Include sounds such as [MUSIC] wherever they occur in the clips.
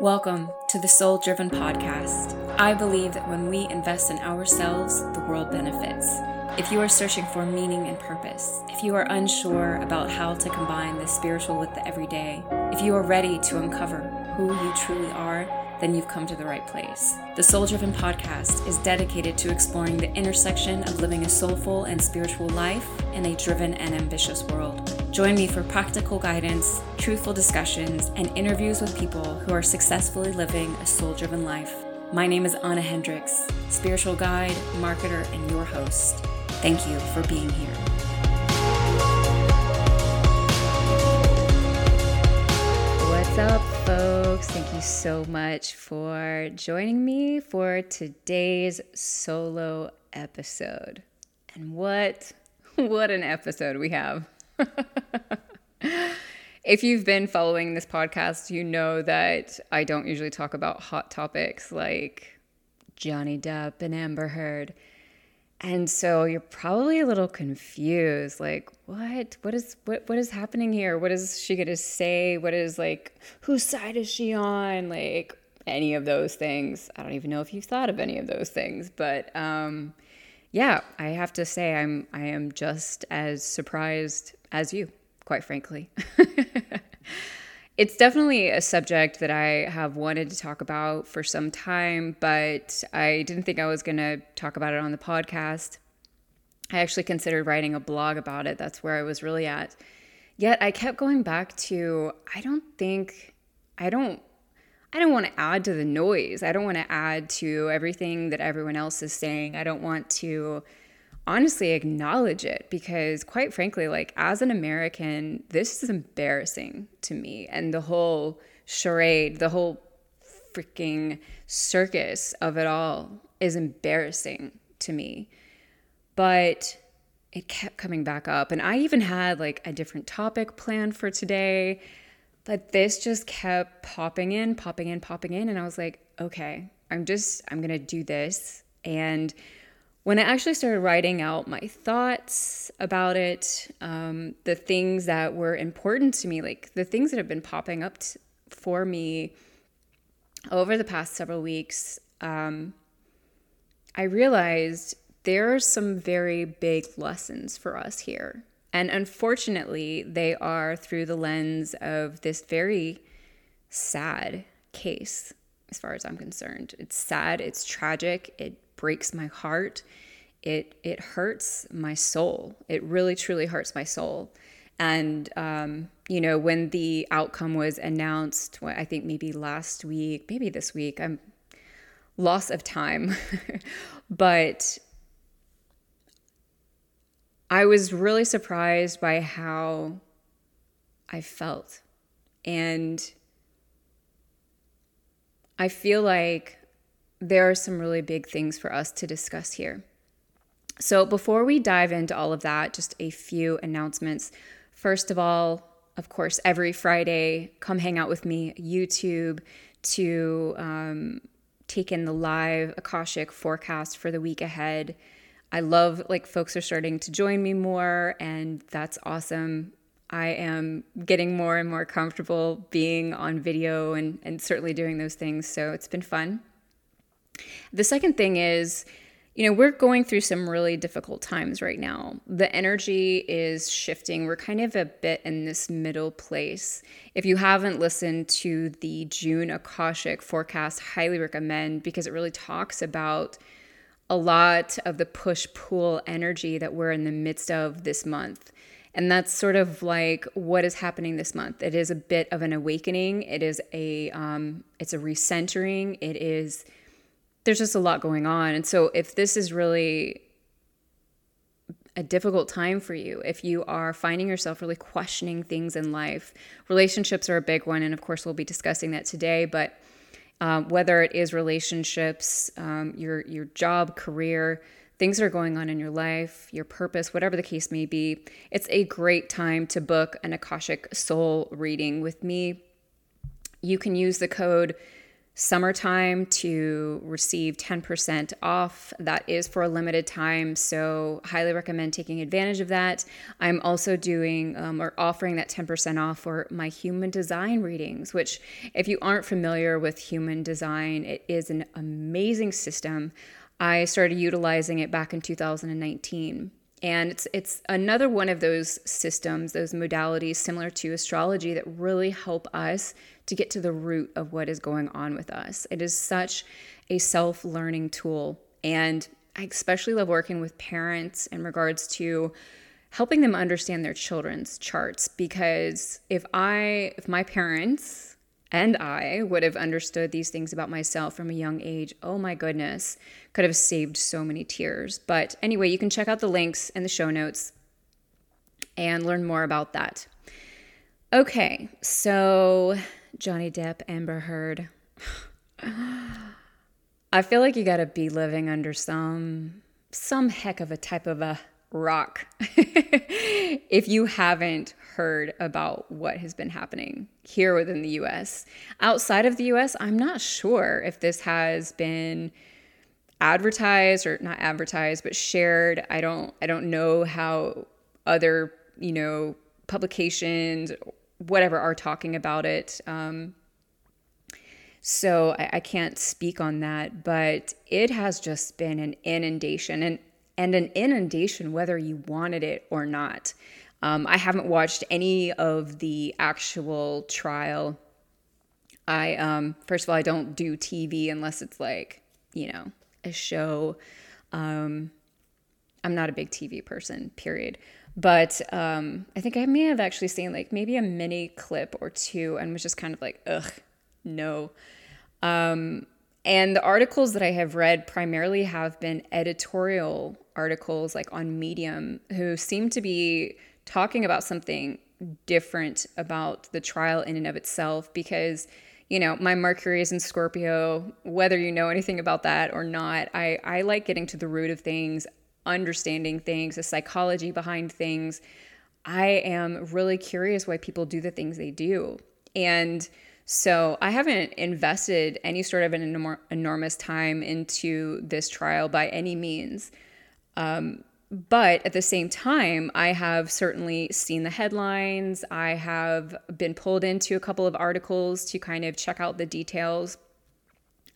Welcome to the Soul Driven Podcast. I believe that when we invest in ourselves, the world benefits. If you are searching for meaning and purpose, if you are unsure about how to combine the spiritual with the everyday, if you are ready to uncover who you truly are, then you've come to the right place. The Soul Driven Podcast is dedicated to exploring the intersection of living a soulful and spiritual life in a driven and ambitious world. Join me for practical guidance, truthful discussions, and interviews with people who are successfully living a soul driven life. My name is Anna Hendricks, spiritual guide, marketer, and your host. Thank you for being here. What's up, folks? Thank you so much for joining me for today's solo episode. And what [LAUGHS] what an episode we have. [LAUGHS] if you've been following this podcast, you know that I don't usually talk about hot topics like Johnny Depp and Amber Heard. And so you're probably a little confused like what what is what what is happening here? What is she going to say? What is like whose side is she on? Like any of those things. I don't even know if you've thought of any of those things, but um yeah, I have to say I'm I am just as surprised as you, quite frankly. [LAUGHS] it's definitely a subject that I have wanted to talk about for some time, but I didn't think I was going to talk about it on the podcast. I actually considered writing a blog about it. That's where I was really at. Yet I kept going back to I don't think I don't I don't want to add to the noise. I don't want to add to everything that everyone else is saying. I don't want to honestly acknowledge it because, quite frankly, like as an American, this is embarrassing to me. And the whole charade, the whole freaking circus of it all is embarrassing to me. But it kept coming back up. And I even had like a different topic planned for today. But this just kept popping in, popping in, popping in. And I was like, okay, I'm just, I'm going to do this. And when I actually started writing out my thoughts about it, um, the things that were important to me, like the things that have been popping up t- for me over the past several weeks, um, I realized there are some very big lessons for us here. And unfortunately, they are through the lens of this very sad case, as far as I'm concerned. It's sad, it's tragic, it breaks my heart. It it hurts my soul. It really truly hurts my soul. And um, you know, when the outcome was announced, I think maybe last week, maybe this week, I'm loss of time, [LAUGHS] but I was really surprised by how I felt. And I feel like there are some really big things for us to discuss here. So, before we dive into all of that, just a few announcements. First of all, of course, every Friday, come hang out with me, YouTube, to um, take in the live Akashic forecast for the week ahead. I love like folks are starting to join me more, and that's awesome. I am getting more and more comfortable being on video and, and certainly doing those things. So it's been fun. The second thing is, you know, we're going through some really difficult times right now. The energy is shifting. We're kind of a bit in this middle place. If you haven't listened to the June Akashic forecast, highly recommend because it really talks about a lot of the push pull energy that we're in the midst of this month. And that's sort of like what is happening this month. It is a bit of an awakening. It is a um, it's a recentering. It is there's just a lot going on. And so if this is really a difficult time for you, if you are finding yourself really questioning things in life, relationships are a big one. And of course, we'll be discussing that today. But um, whether it is relationships, um, your your job, career, things that are going on in your life, your purpose, whatever the case may be, it's a great time to book an Akashic Soul reading with me. You can use the code summertime to receive 10% off. That is for a limited time, so highly recommend taking advantage of that. I'm also doing um, or offering that 10% off for my human design readings, which, if you aren't familiar with human design, it is an amazing system. I started utilizing it back in 2019. And it's it's another one of those systems, those modalities similar to astrology that really help us to get to the root of what is going on with us. It is such a self-learning tool and I especially love working with parents in regards to helping them understand their children's charts because if I if my parents and I would have understood these things about myself from a young age, oh my goodness, could have saved so many tears. But anyway, you can check out the links in the show notes and learn more about that. Okay, so Johnny Depp, Amber Heard. [SIGHS] I feel like you got to be living under some some heck of a type of a rock [LAUGHS] if you haven't heard about what has been happening here within the US. Outside of the US, I'm not sure if this has been advertised or not advertised but shared. I don't I don't know how other, you know, publications whatever are talking about it. Um, so I, I, can't speak on that, but it has just been an inundation. And and an inundation whether you wanted it or not. Um, I haven't watched any of the actual trial. I, um, first of all, I don't do TV unless it's like, you know, a show. Um, I'm not a big TV person, period. But um, I think I may have actually seen like maybe a mini clip or two and was just kind of like, ugh, no. Um, and the articles that I have read primarily have been editorial articles, like on Medium, who seem to be talking about something different about the trial in and of itself because you know my mercury is in scorpio whether you know anything about that or not i i like getting to the root of things understanding things the psychology behind things i am really curious why people do the things they do and so I haven't invested any sort of an enor- enormous time into this trial by any means. Um, but at the same time, I have certainly seen the headlines. I have been pulled into a couple of articles to kind of check out the details.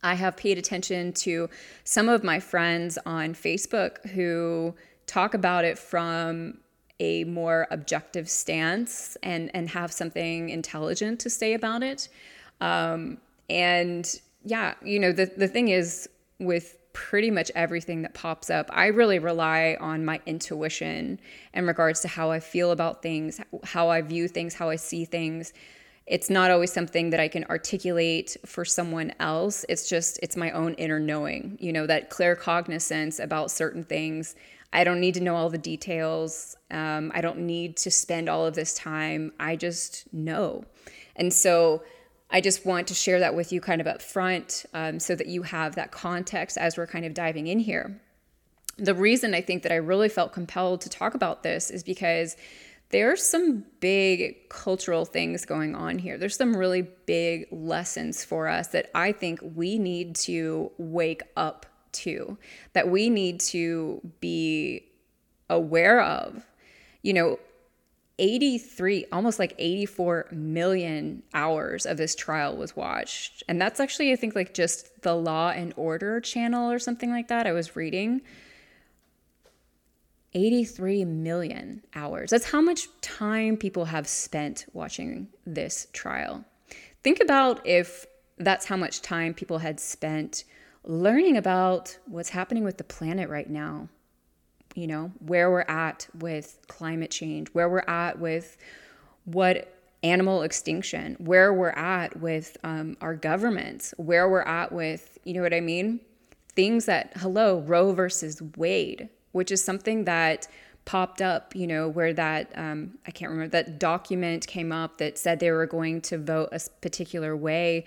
I have paid attention to some of my friends on Facebook who talk about it from a more objective stance and and have something intelligent to say about it. Um, and yeah, you know the the thing is with pretty much everything that pops up, I really rely on my intuition in regards to how I feel about things, how I view things, how I see things. It's not always something that I can articulate for someone else. It's just, it's my own inner knowing, you know, that clear cognizance about certain things I don't need to know all the details. Um, I don't need to spend all of this time. I just know. And so I just want to share that with you kind of up front um, so that you have that context as we're kind of diving in here. The reason I think that I really felt compelled to talk about this is because there's some big cultural things going on here. There's some really big lessons for us that I think we need to wake up to, that we need to be aware of. You know, 83 almost like 84 million hours of this trial was watched and that's actually i think like just the law and order channel or something like that i was reading 83 million hours that's how much time people have spent watching this trial think about if that's how much time people had spent learning about what's happening with the planet right now. You know, where we're at with climate change, where we're at with what animal extinction, where we're at with um, our governments, where we're at with, you know what I mean? Things that, hello, Roe versus Wade, which is something that popped up, you know, where that, um, I can't remember, that document came up that said they were going to vote a particular way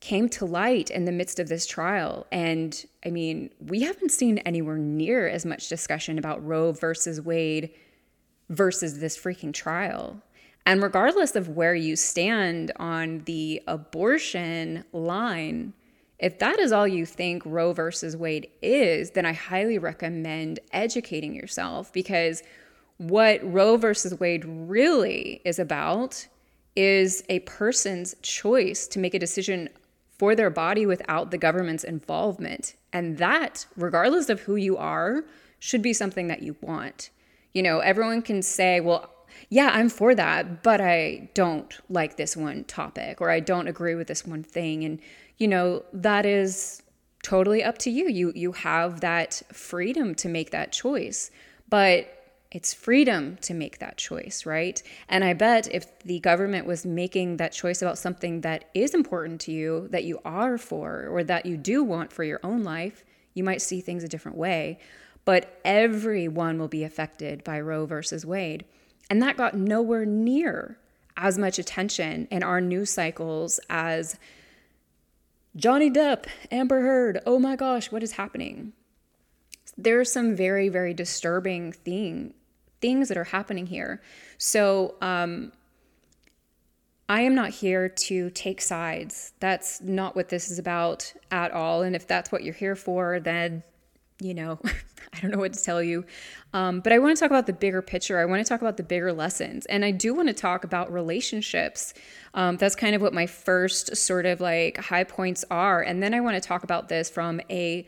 came to light in the midst of this trial. And I mean, we haven't seen anywhere near as much discussion about Roe versus Wade versus this freaking trial. And regardless of where you stand on the abortion line, If that is all you think Roe versus Wade is, then I highly recommend educating yourself because what Roe versus Wade really is about is a person's choice to make a decision for their body without the government's involvement. And that, regardless of who you are, should be something that you want. You know, everyone can say, well, yeah, I'm for that, but I don't like this one topic or I don't agree with this one thing. And, you know, that is totally up to you. You you have that freedom to make that choice. But it's freedom to make that choice, right? And I bet if the government was making that choice about something that is important to you, that you are for, or that you do want for your own life, you might see things a different way. But everyone will be affected by Roe versus Wade. And that got nowhere near as much attention in our news cycles as Johnny Depp, Amber Heard, oh my gosh, what is happening? There are some very, very disturbing thing, things that are happening here. So, um, I am not here to take sides. That's not what this is about at all. And if that's what you're here for, then, you know, [LAUGHS] I don't know what to tell you. Um, but I want to talk about the bigger picture. I want to talk about the bigger lessons. And I do want to talk about relationships. Um, that's kind of what my first sort of like high points are. And then I want to talk about this from a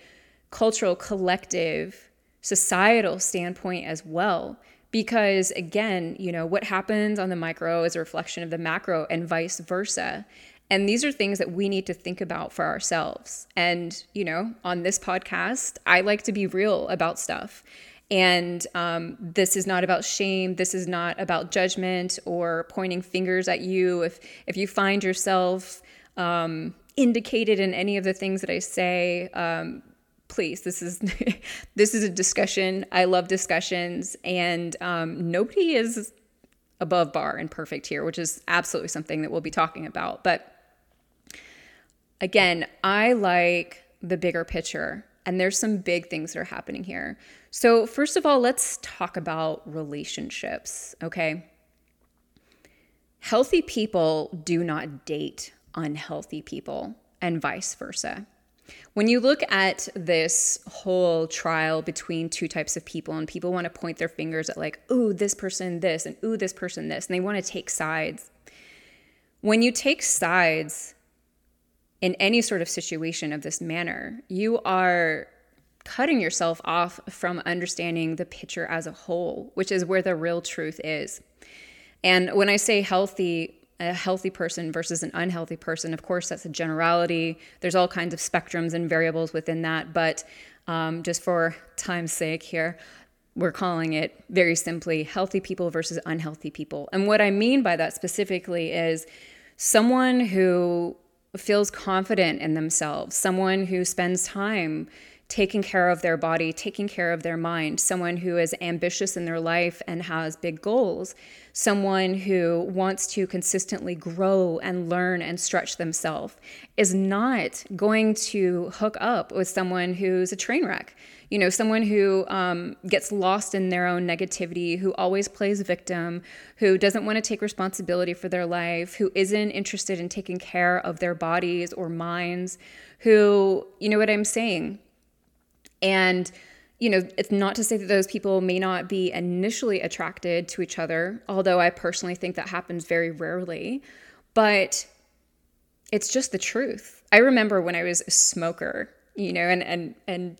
cultural, collective, societal standpoint as well because again you know what happens on the micro is a reflection of the macro and vice versa and these are things that we need to think about for ourselves. And you know on this podcast i like to be real about stuff. And um, this is not about shame. This is not about judgment or pointing fingers at you. If if you find yourself um, indicated in any of the things that i say um, please this is [LAUGHS] this is a discussion. I love discussions. And um, nobody is above bar and perfect here which is absolutely something that we'll be talking about. But again i like the bigger picture and there's some big things that are happening here. So first of all let's talk about relationships okay? Healthy people do not date unhealthy people and vice versa. When you look at this whole trial between two types of people, and people want to point their fingers at, like, ooh, this person this, and ooh, this person this, and they want to take sides. When you take sides in any sort of situation of this manner, you are cutting yourself off from understanding the picture as a whole, which is where the real truth is. And when I say healthy, a healthy person versus an unhealthy person. Of course, that's a generality. There's all kinds of spectrums and variables within that, but um, just for time's sake here, we're calling it very simply healthy people versus unhealthy people. And what I mean by that specifically is someone who feels confident in themselves, someone who spends time taking care of their body, taking care of their mind, someone who is ambitious in their life and has big goals, someone who wants to consistently grow and learn and stretch themselves is not going to hook up with someone who's a train wreck. You know, someone who um, gets lost in their own negativity, who always plays victim, who doesn't want to take responsibility for their life, who isn't interested in taking care of their bodies or minds, who, you know what I'm saying? And you know, it's not to say that those people may not be initially attracted to each other, although I personally think that happens very rarely, but it's just the truth. I remember when I was a smoker, you know, and and and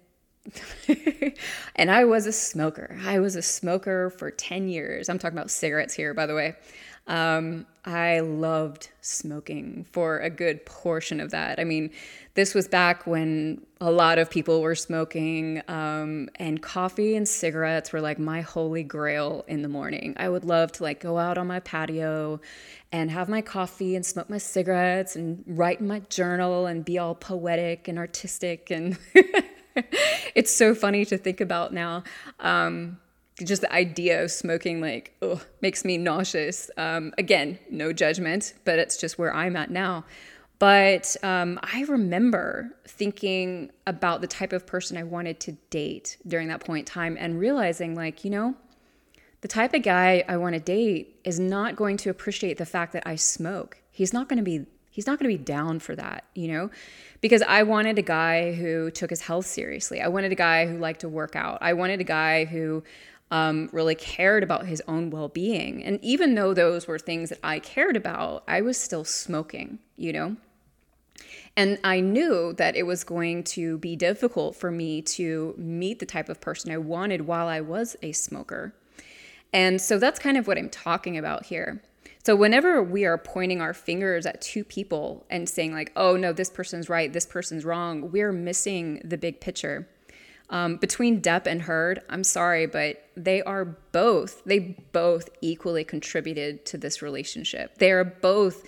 [LAUGHS] and I was a smoker. I was a smoker for 10 years. I'm talking about cigarettes here, by the way. Um, I loved smoking for a good portion of that. I mean, this was back when a lot of people were smoking, um, and coffee and cigarettes were like my holy grail in the morning. I would love to like go out on my patio and have my coffee and smoke my cigarettes and write in my journal and be all poetic and artistic. And [LAUGHS] [LAUGHS] it's so funny to think about now. Um, just the idea of smoking like ugh, makes me nauseous. Um, again, no judgment, but it's just where I'm at now. But um, I remember thinking about the type of person I wanted to date during that point in time and realizing, like, you know, the type of guy I want to date is not going to appreciate the fact that I smoke. He's not going to be He's not going to be down for that, you know? Because I wanted a guy who took his health seriously. I wanted a guy who liked to work out. I wanted a guy who um, really cared about his own well being. And even though those were things that I cared about, I was still smoking, you know? And I knew that it was going to be difficult for me to meet the type of person I wanted while I was a smoker. And so that's kind of what I'm talking about here. So whenever we are pointing our fingers at two people and saying, like, oh no, this person's right, this person's wrong, we're missing the big picture. Um, between Depp and Heard, I'm sorry, but they are both, they both equally contributed to this relationship. They are both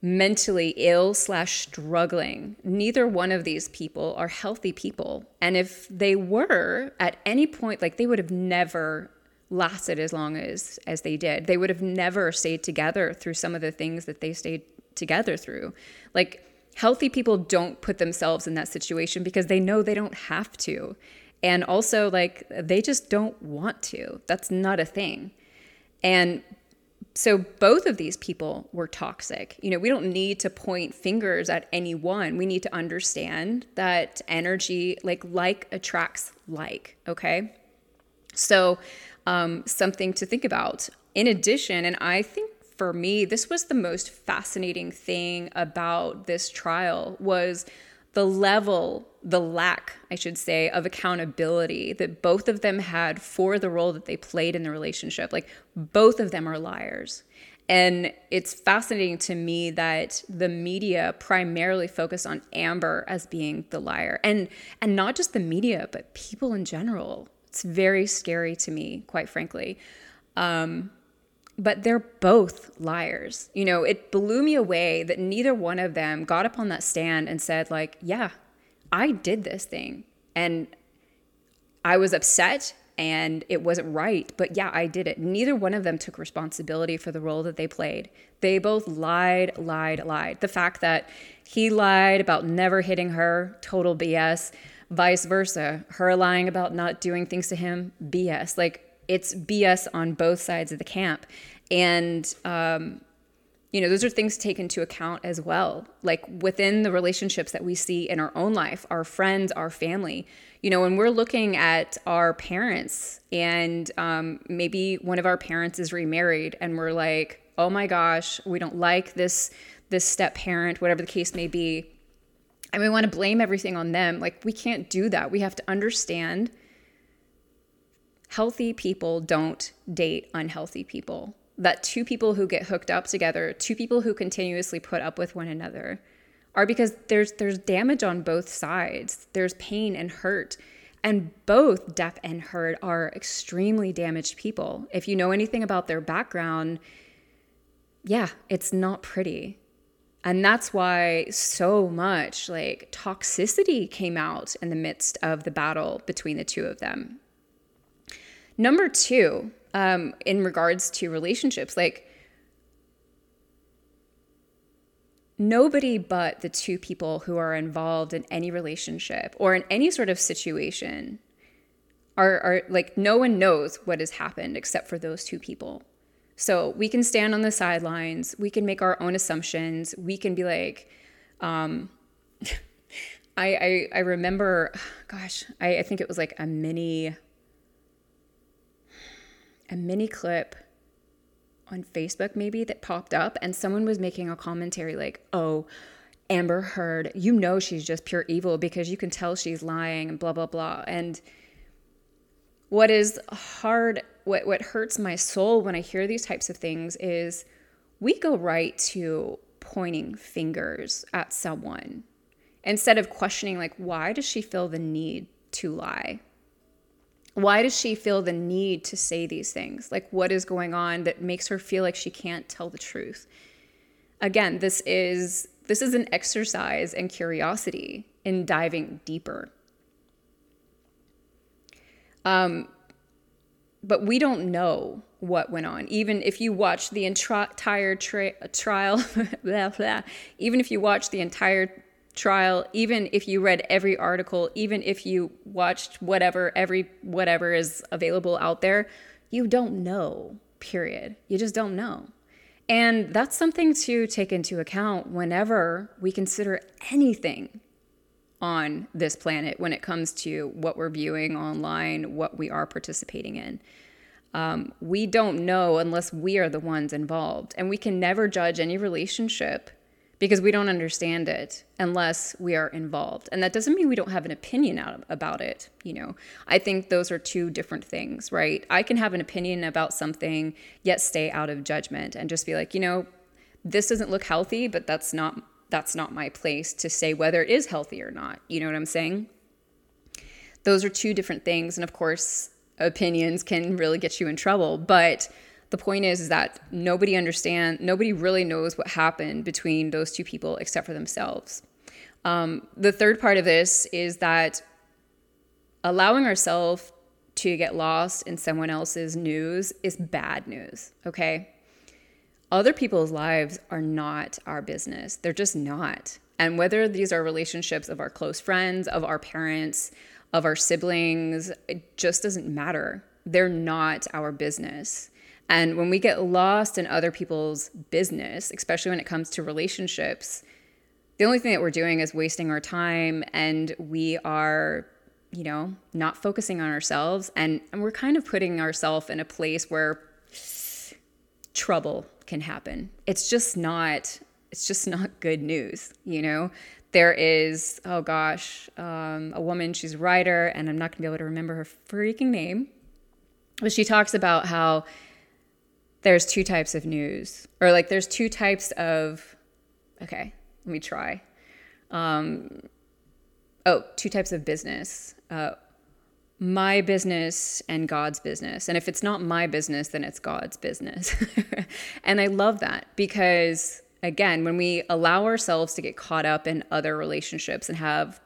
mentally ill slash struggling. Neither one of these people are healthy people. And if they were at any point, like they would have never lasted as long as as they did. They would have never stayed together through some of the things that they stayed together through. Like healthy people don't put themselves in that situation because they know they don't have to. And also like they just don't want to. That's not a thing. And so both of these people were toxic. You know, we don't need to point fingers at any one. We need to understand that energy like like attracts like, okay? So um, something to think about. In addition, and I think for me, this was the most fascinating thing about this trial was the level, the lack, I should say, of accountability that both of them had for the role that they played in the relationship. Like both of them are liars. And it's fascinating to me that the media primarily focus on Amber as being the liar. And and not just the media, but people in general. It's very scary to me, quite frankly. Um, but they're both liars. You know, it blew me away that neither one of them got up on that stand and said, like, yeah, I did this thing. And I was upset and it wasn't right, but yeah, I did it. Neither one of them took responsibility for the role that they played. They both lied, lied, lied. The fact that he lied about never hitting her, total BS vice versa. Her lying about not doing things to him, BS. Like it's BS on both sides of the camp. And, um, you know, those are things to take into account as well. Like within the relationships that we see in our own life, our friends, our family, you know, when we're looking at our parents and um, maybe one of our parents is remarried and we're like, oh my gosh, we don't like this this step parent, whatever the case may be and we want to blame everything on them. Like, we can't do that. We have to understand healthy people don't date unhealthy people. That two people who get hooked up together, two people who continuously put up with one another, are because there's there's damage on both sides. There's pain and hurt. And both Depp and Heard are extremely damaged people. If you know anything about their background, yeah, it's not pretty. And that's why so much like toxicity came out in the midst of the battle between the two of them. Number two, um, in regards to relationships, like nobody but the two people who are involved in any relationship or in any sort of situation are, are like no one knows what has happened except for those two people. So we can stand on the sidelines, we can make our own assumptions, we can be like, um, [LAUGHS] I, I, I remember, [SIGHS] gosh, I, I think it was like a mini, [SIGHS] a mini clip on Facebook maybe that popped up, and someone was making a commentary like, "Oh, Amber Heard, you know she's just pure evil because you can tell she's lying and blah blah blah." And what is hard what what hurts my soul when I hear these types of things is we go right to pointing fingers at someone instead of questioning like why does she feel the need to lie? Why does she feel the need to say these things? Like what is going on that makes her feel like she can't tell the truth? Again, this is this is an exercise in curiosity in diving deeper. Um, but we don't know what went on. Even if you watch the entire tra- trial, [LAUGHS] blah, blah, even if you watch the entire trial, even if you read every article, even if you watched whatever, every whatever is available out there, you don't know, period. You just don't know. And that's something to take into account whenever we consider anything on this planet when it comes to what we're viewing online, what we are participating in. Um, we don't know unless we are the ones involved. And we can never judge any relationship because we don't understand it unless we are involved. And that doesn't mean we don't have an opinion out about it, you know. I think those are two different things, right? I can have an opinion about something yet stay out of judgment and just be like, you know, this doesn't look healthy, but that's not that's not my place to say whether it is healthy or not. You know what I'm saying? Those are two different things and of course, opinions can really get you in trouble, but the point is, is that nobody understand nobody really knows what happened between those two people except for themselves um, the third part of this is that allowing ourselves to get lost in someone else's news is bad news okay other people's lives are not our business. They're just not. And whether these are relationships of our close friends of our parents of our siblings it just doesn't matter. They're not our business. And when we get lost in other people's business, especially when it comes to relationships, the only thing that we're doing is wasting our time and we are, you know, not focusing on ourselves. And, and we're kind of putting ourselves in a place where trouble can happen. It's just not, it's just not good news, you know? There is, oh gosh, um, a woman, she's a writer, and I'm not gonna be able to remember her freaking name, but she talks about how there's two types of news, or like there's two types of, okay, let me try. Um, oh, two types of business. Uh, my business and God's business. And if it's not my business, then it's God's business. [LAUGHS] and I love that because, again, when we allow ourselves to get caught up in other relationships and have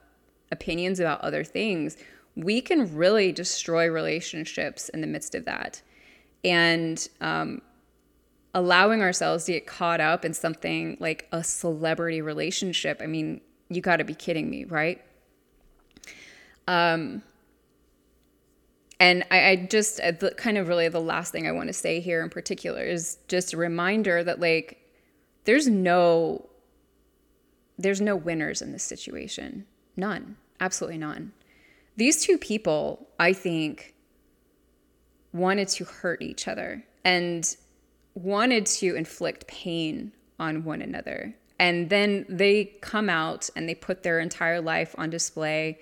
opinions about other things, we can really destroy relationships in the midst of that and um, allowing ourselves to get caught up in something like a celebrity relationship. I mean, you got to be kidding me, right? Um, and I, I just uh, the, kind of really the last thing I want to say here in particular is just a reminder that like there's no there's no winners in this situation. None. Absolutely none. These two people, I think, wanted to hurt each other and wanted to inflict pain on one another. And then they come out and they put their entire life on display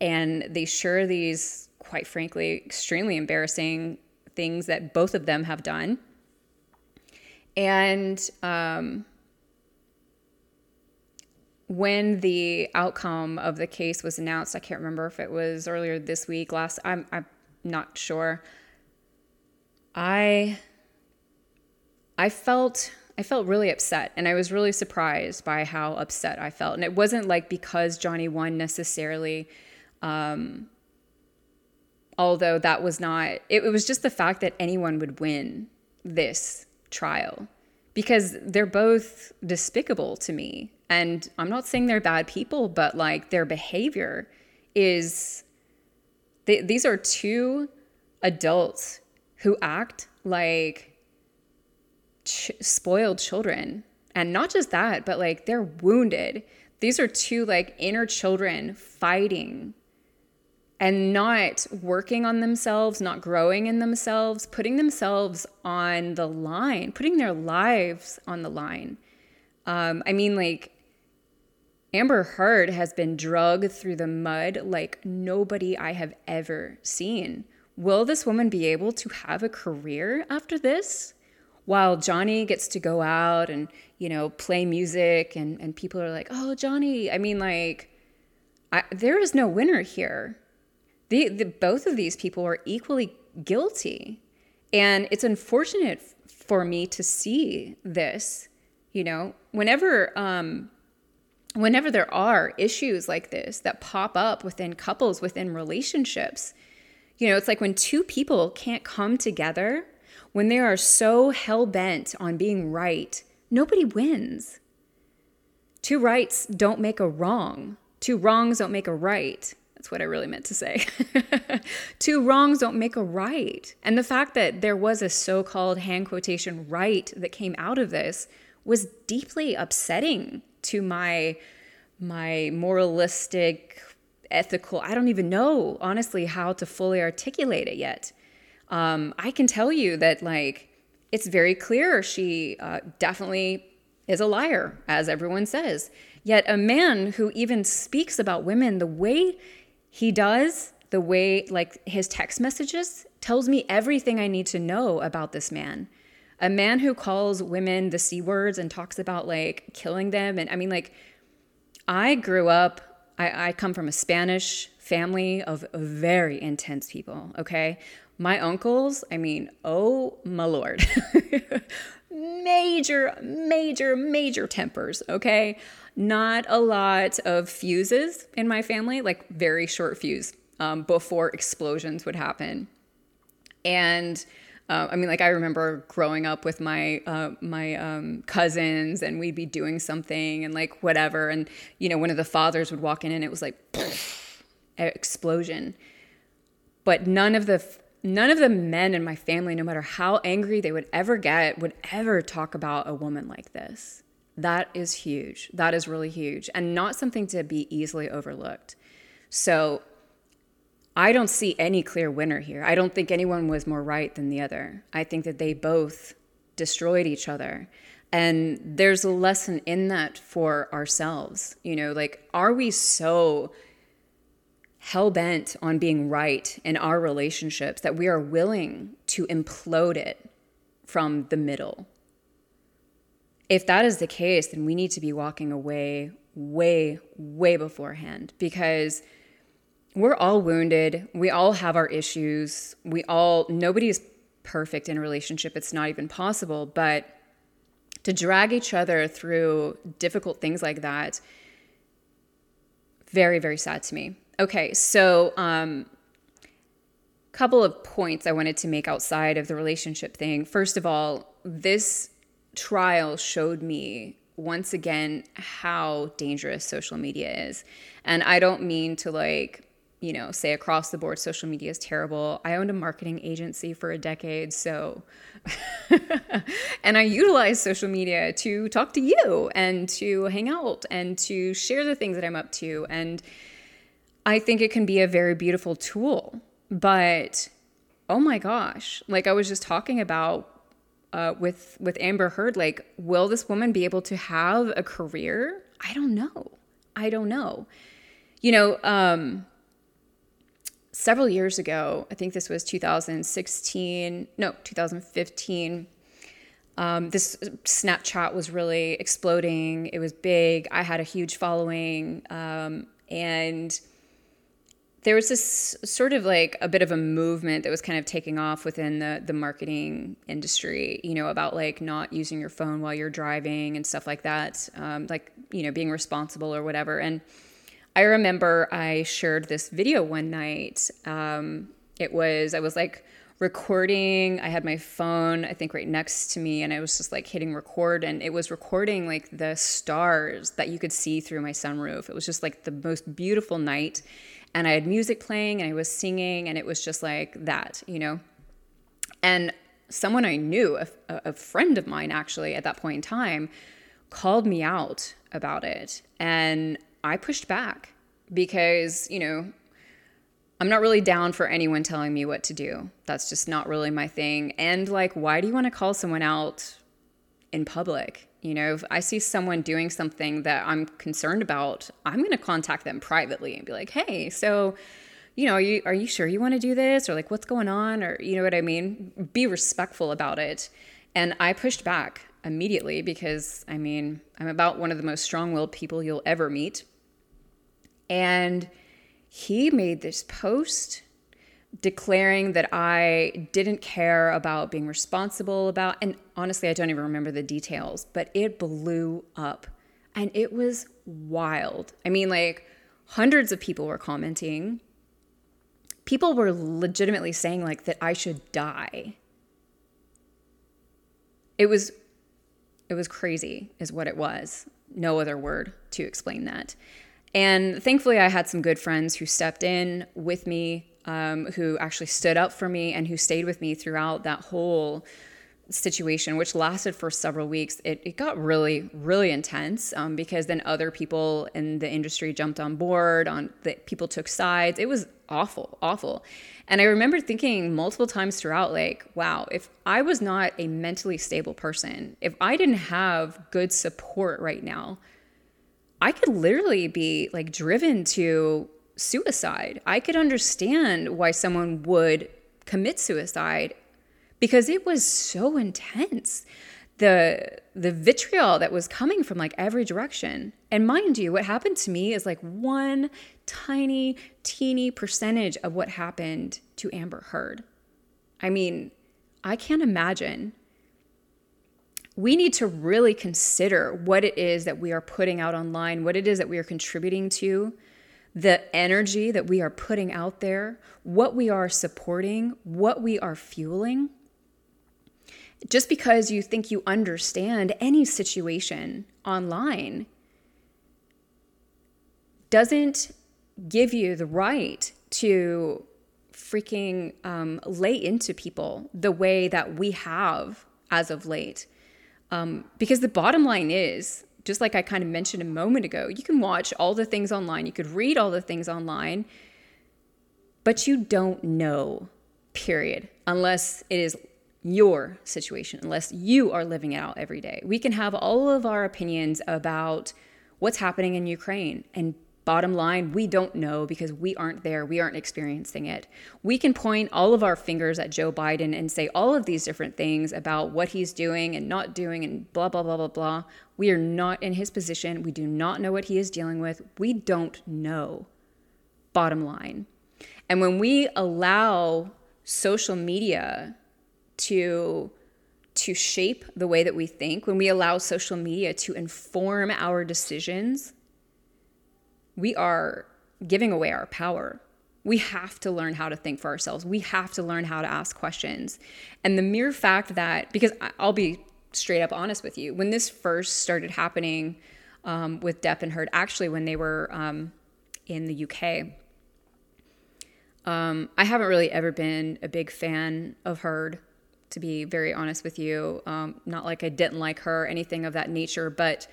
and they share these, quite frankly, extremely embarrassing things that both of them have done. And um, when the outcome of the case was announced, I can't remember if it was earlier this week, last, I'm, I'm not sure. I I felt I felt really upset and I was really surprised by how upset I felt. And it wasn't like because Johnny won necessarily. Um, although that was not it, it was just the fact that anyone would win this trial because they're both despicable to me. And I'm not saying they're bad people, but like their behavior is they, these are two adults who act like ch- spoiled children. And not just that, but like they're wounded. These are two like inner children fighting and not working on themselves, not growing in themselves, putting themselves on the line, putting their lives on the line. Um, I mean, like, Amber Heard has been drugged through the mud like nobody I have ever seen. Will this woman be able to have a career after this? While Johnny gets to go out and, you know, play music and, and people are like, oh, Johnny. I mean, like, I, there is no winner here. The, the, both of these people are equally guilty. And it's unfortunate for me to see this, you know, whenever, um, whenever there are issues like this that pop up within couples, within relationships, you know, it's like when two people can't come together, when they are so hell bent on being right, nobody wins. Two rights don't make a wrong, two wrongs don't make a right. That's what I really meant to say. [LAUGHS] Two wrongs don't make a right. And the fact that there was a so called hand quotation right that came out of this was deeply upsetting to my my moralistic ethical i don't even know honestly how to fully articulate it yet um, i can tell you that like it's very clear she uh, definitely is a liar as everyone says yet a man who even speaks about women the way he does the way like his text messages tells me everything i need to know about this man a man who calls women the c words and talks about like killing them and i mean like I grew up, I, I come from a Spanish family of very intense people, okay? My uncles, I mean, oh my lord. [LAUGHS] major, major, major tempers, okay? Not a lot of fuses in my family, like very short fuse um, before explosions would happen. And uh, I mean, like I remember growing up with my uh, my um, cousins, and we'd be doing something, and like whatever, and you know, one of the fathers would walk in, and it was like [LAUGHS] explosion. But none of the none of the men in my family, no matter how angry they would ever get, would ever talk about a woman like this. That is huge. That is really huge, and not something to be easily overlooked. So I don't see any clear winner here. I don't think anyone was more right than the other. I think that they both destroyed each other. And there's a lesson in that for ourselves. You know, like, are we so hell bent on being right in our relationships that we are willing to implode it from the middle? If that is the case, then we need to be walking away way, way beforehand because we're all wounded. We all have our issues. We all, nobody's perfect in a relationship. It's not even possible. But to drag each other through difficult things like that, very, very sad to me. Okay, so um, couple of points I wanted to make outside of the relationship thing. First of all, this trial showed me once again how dangerous social media is. And I don't mean to like you know, say across the board social media is terrible. I owned a marketing agency for a decade, so [LAUGHS] and I utilize social media to talk to you and to hang out and to share the things that I'm up to and I think it can be a very beautiful tool. But oh my gosh, like I was just talking about uh, with with Amber Heard, like, will this woman be able to have a career? I don't know. I don't know. You know, um, several years ago, I think this was 2016, no, 2015. Um, this Snapchat was really exploding. It was big. I had a huge following. Um, and there was this sort of like a bit of a movement that was kind of taking off within the, the marketing industry, you know, about like not using your phone while you're driving and stuff like that. Um, like, you know, being responsible or whatever. And I remember I shared this video one night. Um, it was, I was like recording. I had my phone, I think, right next to me, and I was just like hitting record, and it was recording like the stars that you could see through my sunroof. It was just like the most beautiful night. And I had music playing and I was singing, and it was just like that, you know? And someone I knew, a, a friend of mine actually at that point in time, called me out about it. And I pushed back because, you know, I'm not really down for anyone telling me what to do. That's just not really my thing. And like, why do you want to call someone out in public? You know, if I see someone doing something that I'm concerned about, I'm going to contact them privately and be like, "Hey, so, you know, are you are you sure you want to do this or like what's going on or you know what I mean? Be respectful about it." And I pushed back immediately because I mean, I'm about one of the most strong-willed people you'll ever meet. And he made this post declaring that I didn't care about being responsible about, and honestly, I don't even remember the details, but it blew up and it was wild. I mean, like hundreds of people were commenting. People were legitimately saying like that I should die. It was it was crazy is what it was. No other word to explain that. And thankfully, I had some good friends who stepped in with me, um, who actually stood up for me, and who stayed with me throughout that whole situation, which lasted for several weeks, it, it got really, really intense um, because then other people in the industry jumped on board. On the people took sides. It was awful, awful. And I remember thinking multiple times throughout, like, wow, if I was not a mentally stable person, if I didn't have good support right now, I could literally be like driven to suicide. I could understand why someone would commit suicide because it was so intense. The the vitriol that was coming from like every direction. And mind you what happened to me is like one tiny teeny percentage of what happened to amber heard. I mean i can't imagine. We need to really consider what it is that we are putting out online what it is that we are contributing to the energy that we are putting out there what we are supporting what we are fueling just because you think you understand any situation online doesn't give you the right to freaking um, lay into people the way that we have as of late. Um, because the bottom line is, just like I kind of mentioned a moment ago, you can watch all the things online, you could read all the things online, but you don't know, period, unless it is your situation unless you are living it out every day. We can have all of our opinions about what's happening in Ukraine. And bottom line, we don't know because we aren't there. We aren't experiencing it. We can point all of our fingers at Joe Biden and say all of these different things about what he's doing and not doing and blah, blah, blah, blah, blah. We are not in his position. We do not know what he is dealing with. We don't know. Bottom line. And when we allow social media to to shape the way that we think, when we allow social media to inform our decisions, we are giving away our power. We have to learn how to think for ourselves. We have to learn how to ask questions. And the mere fact that, because I'll be straight up honest with you, when this first started happening um, with Depp and Heard, actually, when they were um, in the UK, um, I haven't really ever been a big fan of Heard to be very honest with you. Um, not like I didn't like her, anything of that nature, but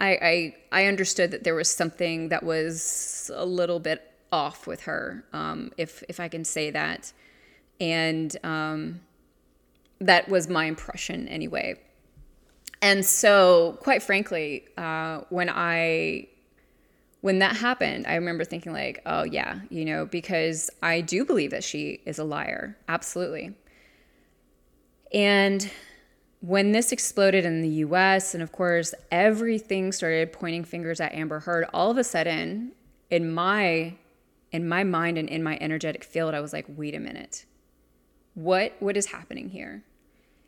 I, I, I understood that there was something that was a little bit off with her, um, if if I can say that, and um, that was my impression anyway. And so, quite frankly, uh, when I when that happened, I remember thinking like, oh yeah, you know, because I do believe that she is a liar, absolutely. And when this exploded in the US, and of course, everything started pointing fingers at Amber Heard, all of a sudden, in my in my mind and in my energetic field, I was like, wait a minute. What what is happening here?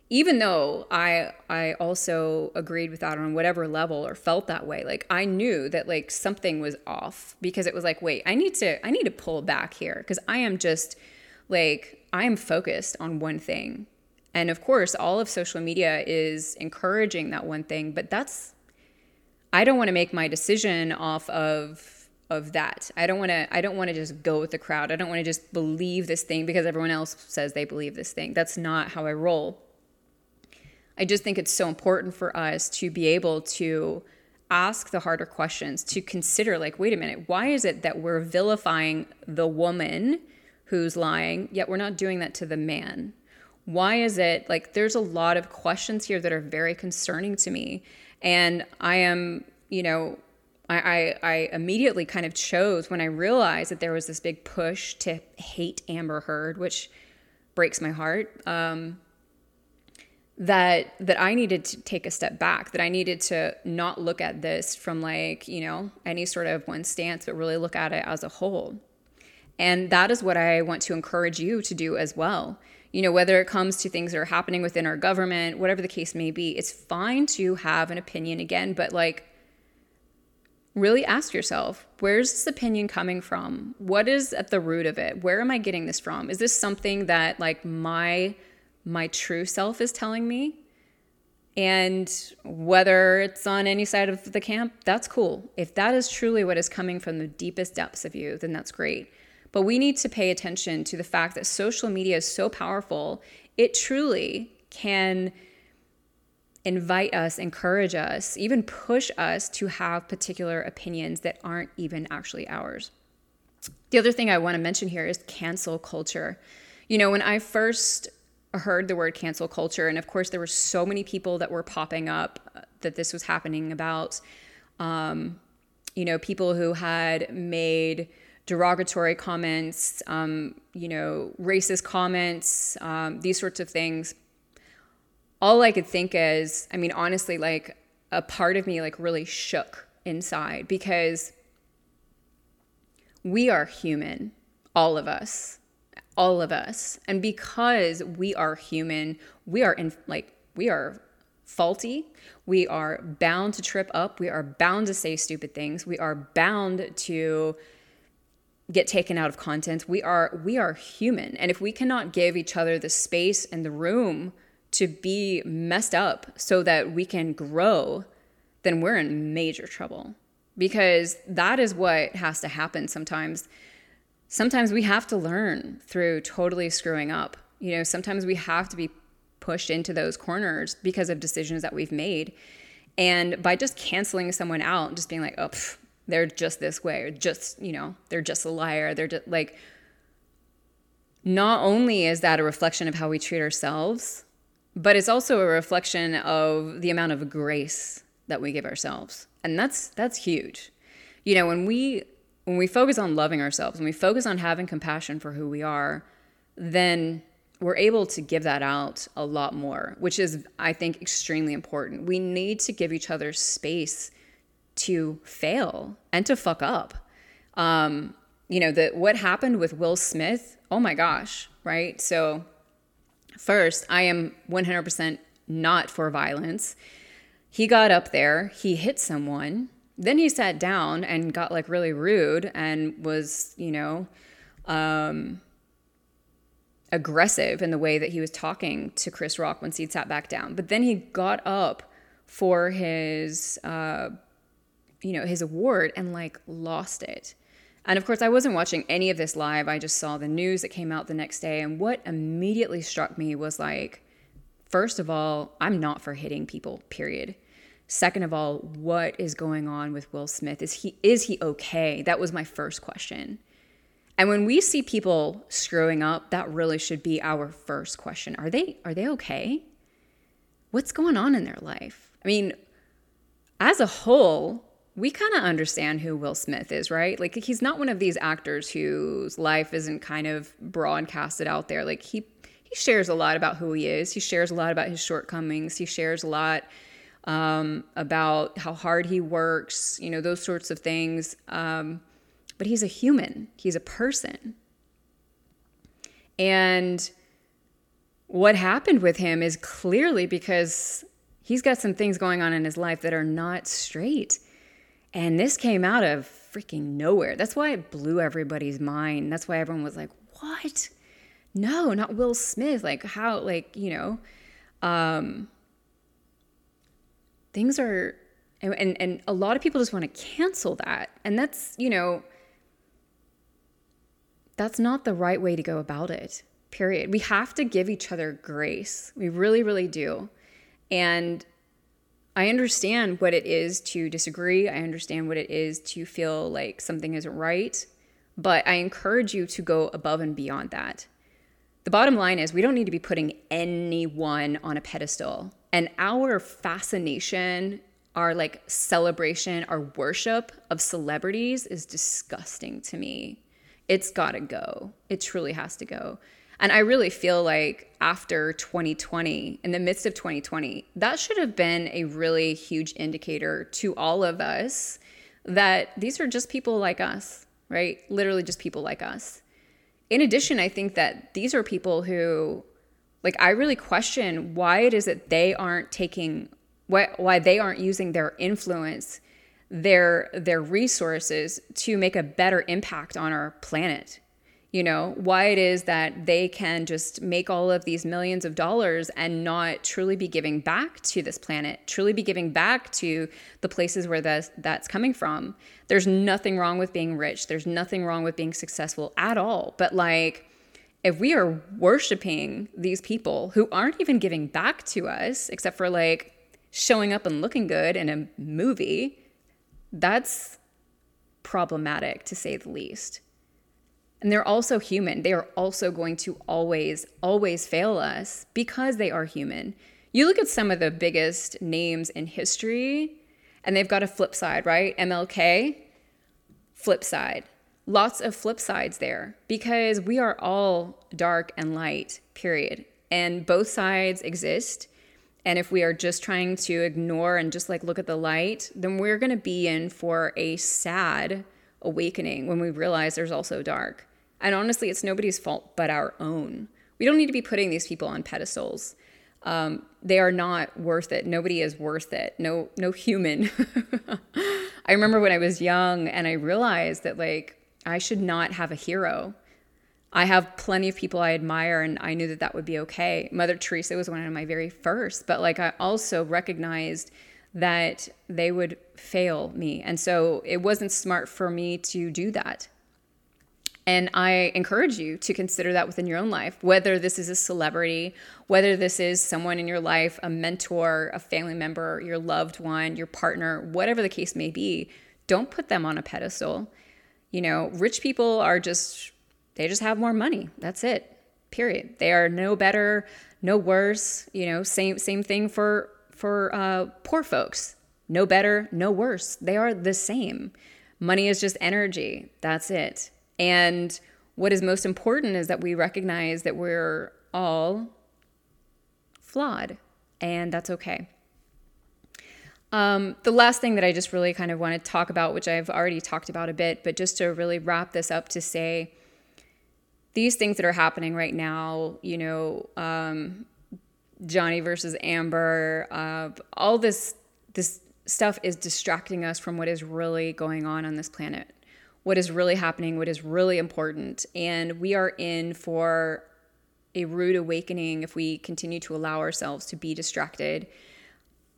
Even though I I also agreed with that on whatever level or felt that way, like I knew that like something was off because it was like, wait, I need to I need to pull back here because I am just like I am focused on one thing and of course, all of social media is encouraging that one thing, but that's I don't want to make my decision off of of that. I don't want to I don't want to just go with the crowd. I don't want to just believe this thing because everyone else says they believe this thing. That's not how I roll. I just think it's so important for us to be able to ask the harder questions, to consider like, wait a minute, why is it that we're vilifying the woman who's lying, yet we're not doing that to the man? Why is it like there's a lot of questions here that are very concerning to me and i am you know I, I, I immediately kind of chose when I realized that there was this big push to hate Amber Heard, which breaks my heart. Um, that that I needed to take a step back, that I needed to not look at this from like, you know, any sort of one stance, but really look at it as a whole. And that is what I want to encourage you to do as well you know, whether it comes to things that are happening within our government, whatever the case may be, it's fine to have an opinion again, but like really ask yourself, where's this opinion coming from? What is at the root of it? Where am I getting this from? Is this something that like my my true self is telling me? And whether it's on any side of the camp, that's cool. If that is truly what is coming from the deepest depths of you, then that's great. But we need to pay attention to the fact that social media is so powerful, it truly can invite us, encourage us, even push us to have particular opinions that aren't even actually ours. The other thing I want to mention here is cancel culture. You know, when I first heard the word cancel culture. And of course, there were so many people that were popping up that this was happening about. Um, you know, people who had made derogatory comments, um, you know, racist comments, um, these sorts of things. All I could think is, I mean, honestly, like a part of me like really shook inside because we are human, all of us all of us. And because we are human, we are in like we are faulty. We are bound to trip up. We are bound to say stupid things. We are bound to get taken out of content. We are we are human. And if we cannot give each other the space and the room to be messed up so that we can grow, then we're in major trouble. Because that is what has to happen sometimes sometimes we have to learn through totally screwing up. You know, sometimes we have to be pushed into those corners because of decisions that we've made. And by just canceling someone out, just being like, oh, pff, they're just this way, or just, you know, they're just a liar. They're just like, not only is that a reflection of how we treat ourselves, but it's also a reflection of the amount of grace that we give ourselves. And that's that's huge. You know, when we when we focus on loving ourselves, when we focus on having compassion for who we are, then we're able to give that out a lot more, which is, I think, extremely important. We need to give each other space to fail and to fuck up. Um, you know, the, what happened with Will Smith, oh my gosh, right? So, first, I am 100% not for violence. He got up there, he hit someone, then he sat down and got like really rude and was, you know, um, aggressive in the way that he was talking to Chris Rock once he'd sat back down. But then he got up for his, uh, you know, his award and like lost it. And of course, I wasn't watching any of this live. I just saw the news that came out the next day. And what immediately struck me was like, first of all, I'm not for hitting people, period. Second of all, what is going on with Will Smith? Is he is he okay? That was my first question. And when we see people screwing up, that really should be our first question. Are they are they okay? What's going on in their life? I mean, as a whole, we kind of understand who Will Smith is, right? Like he's not one of these actors whose life isn't kind of broadcasted out there. Like he he shares a lot about who he is. He shares a lot about his shortcomings. He shares a lot um, about how hard he works, you know, those sorts of things. Um, but he's a human, he's a person. And what happened with him is clearly because he's got some things going on in his life that are not straight. And this came out of freaking nowhere. That's why it blew everybody's mind. That's why everyone was like, what? No, not Will Smith. Like, how, like, you know, um, things are and, and, and a lot of people just want to cancel that and that's you know that's not the right way to go about it period we have to give each other grace we really really do and i understand what it is to disagree i understand what it is to feel like something isn't right but i encourage you to go above and beyond that the bottom line is we don't need to be putting anyone on a pedestal and our fascination, our like celebration, our worship of celebrities is disgusting to me. It's got to go. It truly has to go. And I really feel like after 2020, in the midst of 2020, that should have been a really huge indicator to all of us that these are just people like us, right? Literally just people like us. In addition, I think that these are people who like I really question why it is that they aren't taking why why they aren't using their influence, their their resources to make a better impact on our planet. You know, why it is that they can just make all of these millions of dollars and not truly be giving back to this planet, truly be giving back to the places where that's, that's coming from. There's nothing wrong with being rich, there's nothing wrong with being successful at all. But like, if we are worshiping these people who aren't even giving back to us, except for like showing up and looking good in a movie, that's problematic to say the least. And they're also human. They are also going to always, always fail us because they are human. You look at some of the biggest names in history, and they've got a flip side, right? MLK, flip side. Lots of flip sides there because we are all dark and light, period. And both sides exist. And if we are just trying to ignore and just like look at the light, then we're going to be in for a sad awakening when we realize there's also dark. And honestly, it's nobody's fault but our own. We don't need to be putting these people on pedestals. Um, they are not worth it. Nobody is worth it. No, no human. [LAUGHS] I remember when I was young and I realized that like I should not have a hero. I have plenty of people I admire and I knew that that would be okay. Mother Teresa was one of my very first, but like I also recognized that they would fail me. And so it wasn't smart for me to do that. And I encourage you to consider that within your own life, whether this is a celebrity, whether this is someone in your life, a mentor, a family member, your loved one, your partner, whatever the case may be. Don't put them on a pedestal. You know, rich people are just, they just have more money. That's it. Period. They are no better, no worse. You know, same same thing for for uh, poor folks. No better, no worse. They are the same. Money is just energy. That's it. And what is most important is that we recognize that we're all flawed, and that's okay. Um, the last thing that I just really kind of want to talk about, which I've already talked about a bit, but just to really wrap this up to say these things that are happening right now, you know, um, Johnny versus Amber, uh, all this this stuff is distracting us from what is really going on on this planet what is really happening, what is really important. And we are in for a rude awakening if we continue to allow ourselves to be distracted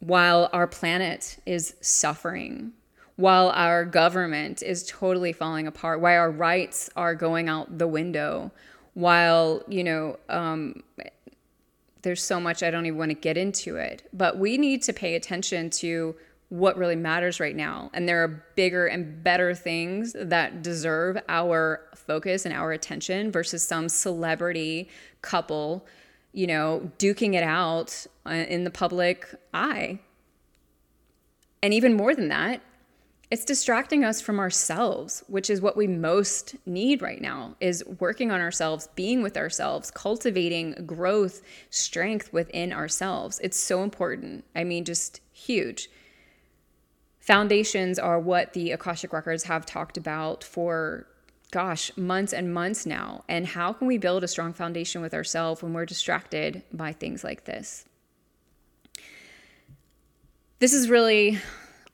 while our planet is suffering, while our government is totally falling apart, while our rights are going out the window, while, you know, um, there's so much I don't even want to get into it. But we need to pay attention to what really matters right now. And there are bigger and better things that deserve our focus and our attention versus some celebrity couple, you know, duking it out uh, in the public eye. And even more than that, it's distracting us from ourselves, which is what we most need right now is working on ourselves, being with ourselves, cultivating growth, strength within ourselves. It's so important. I mean, just huge foundations are what the Akashic Records have talked about for, gosh, months and months now. And how can we build a strong foundation with ourselves when we're distracted by things like this? This is really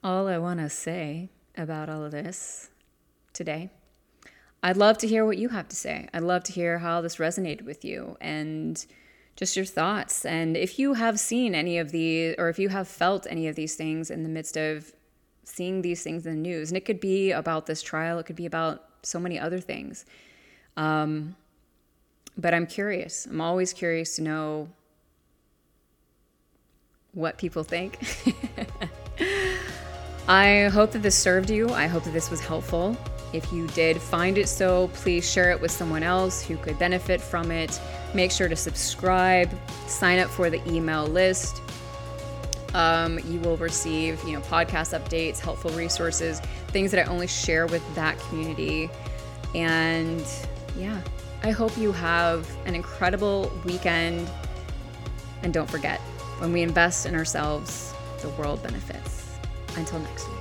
all I want to say about all of this today. I'd love to hear what you have to say. I'd love to hear how this resonated with you and just your thoughts. And if you have seen any of these, or if you have felt any of these things in the midst of seeing these things in the news. And it could be about this trial, it could be about so many other things. Um, but I'm curious. I'm always curious to know what people think. [LAUGHS] I hope that this served you. I hope that this was helpful. If you did find it so, please share it with someone else who could benefit from it. Make sure to subscribe, sign up for the email list. Um, you will receive, you know, podcast updates, helpful resources, things that I only share with that community. And yeah, I hope you have an incredible weekend. And don't forget, when we invest in ourselves, the world benefits. Until next week.